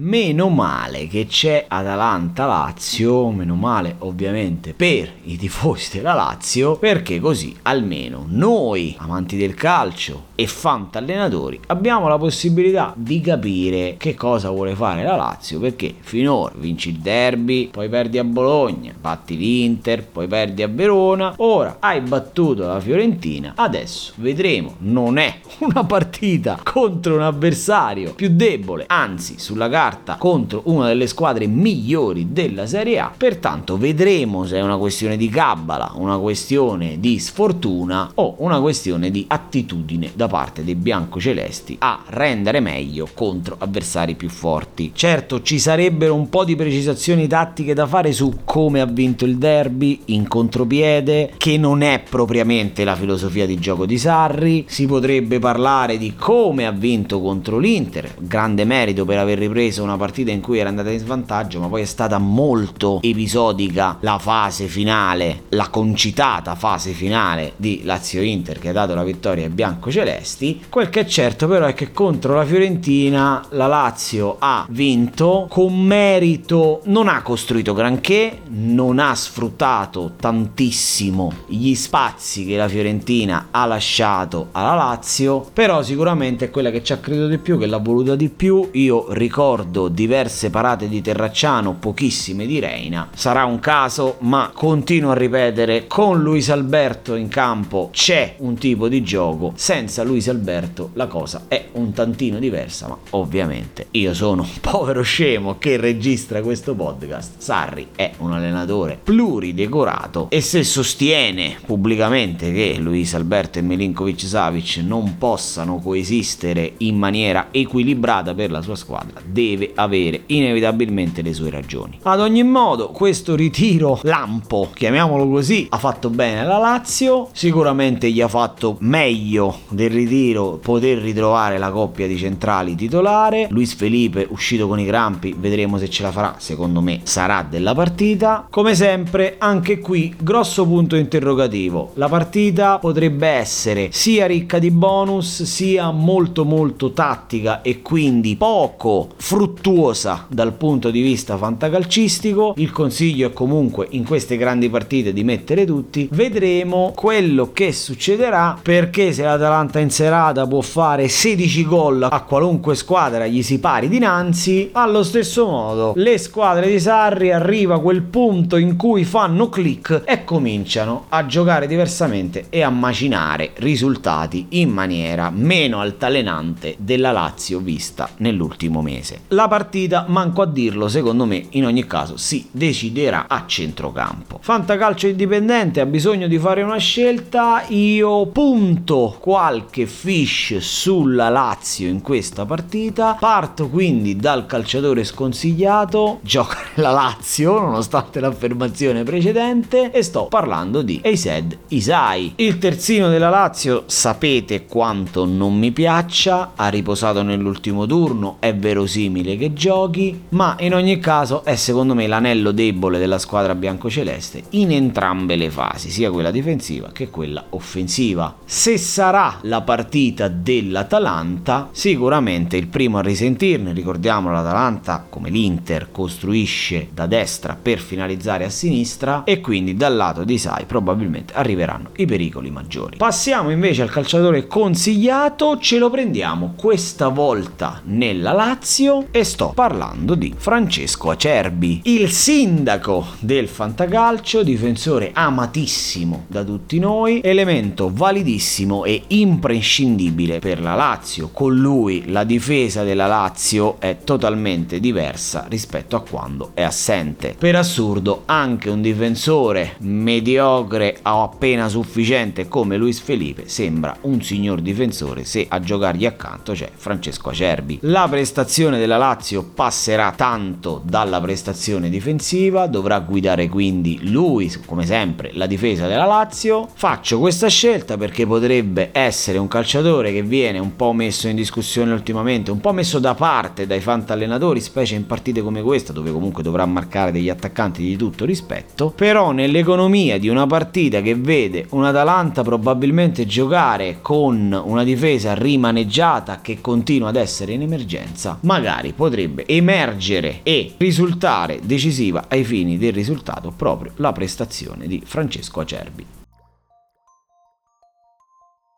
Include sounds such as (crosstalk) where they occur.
Meno male che c'è Atalanta-Lazio, meno male ovviamente per i tifosi della Lazio, perché così almeno noi, amanti del calcio e fantallenatori, abbiamo la possibilità di capire che cosa vuole fare la Lazio, perché finora vinci il derby, poi perdi a Bologna, batti l'Inter, poi perdi a Verona, ora hai battuto la Fiorentina, adesso vedremo, non è una partita contro un avversario più debole, anzi sulla gara carta contro una delle squadre migliori della Serie A. Pertanto vedremo se è una questione di cabala, una questione di sfortuna o una questione di attitudine da parte dei biancocelesti a rendere meglio contro avversari più forti. Certo, ci sarebbero un po' di precisazioni tattiche da fare su come ha vinto il derby in contropiede, che non è propriamente la filosofia di gioco di Sarri. Si potrebbe parlare di come ha vinto contro l'Inter, grande merito per aver ripreso preso una partita in cui era andata in svantaggio, ma poi è stata molto episodica la fase finale, la concitata fase finale di Lazio-Inter che ha dato la vittoria ai biancocelesti. Quel che è certo però è che contro la Fiorentina la Lazio ha vinto con merito, non ha costruito granché, non ha sfruttato tantissimo gli spazi che la Fiorentina ha lasciato alla Lazio, però sicuramente è quella che ci ha creduto di più, che l'ha voluta di più. Io ricordo ricordo diverse parate di Terracciano, pochissime di Reina. Sarà un caso, ma continuo a ripetere, con Luis Alberto in campo c'è un tipo di gioco, senza Luis Alberto la cosa è un tantino diversa, ma ovviamente io sono un povero scemo che registra questo podcast. Sarri è un allenatore pluridecorato e se sostiene pubblicamente che Luis Alberto e Milinkovic Savic non possano coesistere in maniera equilibrata per la sua squadra, deve deve avere inevitabilmente le sue ragioni. Ad ogni modo, questo ritiro lampo, chiamiamolo così, ha fatto bene alla Lazio, sicuramente gli ha fatto meglio del ritiro poter ritrovare la coppia di centrali titolare. Luis Felipe uscito con i crampi, vedremo se ce la farà, secondo me sarà della partita. Come sempre, anche qui grosso punto interrogativo. La partita potrebbe essere sia ricca di bonus, sia molto molto tattica e quindi poco fruttuosa fruttuosa dal punto di vista fantacalcistico. Il consiglio è comunque in queste grandi partite di mettere tutti. Vedremo quello che succederà perché se l'Atalanta in serata può fare 16 gol a qualunque squadra gli si pari dinanzi, allo stesso modo le squadre di Sarri arriva quel punto in cui fanno click e cominciano a giocare diversamente e a macinare risultati in maniera meno altalenante della Lazio vista nell'ultimo mese la partita, manco a dirlo, secondo me in ogni caso si deciderà a centrocampo. Fantacalcio indipendente ha bisogno di fare una scelta, io punto qualche fish sulla Lazio in questa partita, parto quindi dal calciatore sconsigliato, gioca (laughs) la Lazio nonostante l'affermazione precedente. E sto parlando di Eised Isai. Il terzino della Lazio sapete quanto non mi piaccia, ha riposato nell'ultimo turno, è verosimile possibile che giochi, ma in ogni caso è secondo me l'anello debole della squadra biancoceleste in entrambe le fasi, sia quella difensiva che quella offensiva. Se sarà la partita dell'Atalanta, sicuramente il primo a risentirne, ricordiamo l'Atalanta come l'Inter costruisce da destra per finalizzare a sinistra e quindi dal lato di Sai probabilmente arriveranno i pericoli maggiori. Passiamo invece al calciatore consigliato, ce lo prendiamo questa volta nella Lazio e sto parlando di Francesco Acerbi, il sindaco del fantacalcio, difensore amatissimo da tutti noi, elemento validissimo e imprescindibile per la Lazio. Con lui la difesa della Lazio è totalmente diversa rispetto a quando è assente. Per assurdo, anche un difensore mediocre o appena sufficiente come Luis Felipe sembra un signor difensore se a giocargli accanto c'è Francesco Acerbi. La prestazione della Lazio passerà tanto dalla prestazione difensiva, dovrà guidare quindi lui, come sempre, la difesa della Lazio. Faccio questa scelta perché potrebbe essere un calciatore che viene un po' messo in discussione ultimamente, un po' messo da parte dai fantallenatori, specie in partite come questa, dove comunque dovrà marcare degli attaccanti di tutto rispetto, però nell'economia di una partita che vede un Atalanta probabilmente giocare con una difesa rimaneggiata che continua ad essere in emergenza, magari potrebbe emergere e risultare decisiva ai fini del risultato proprio la prestazione di Francesco Acerbi.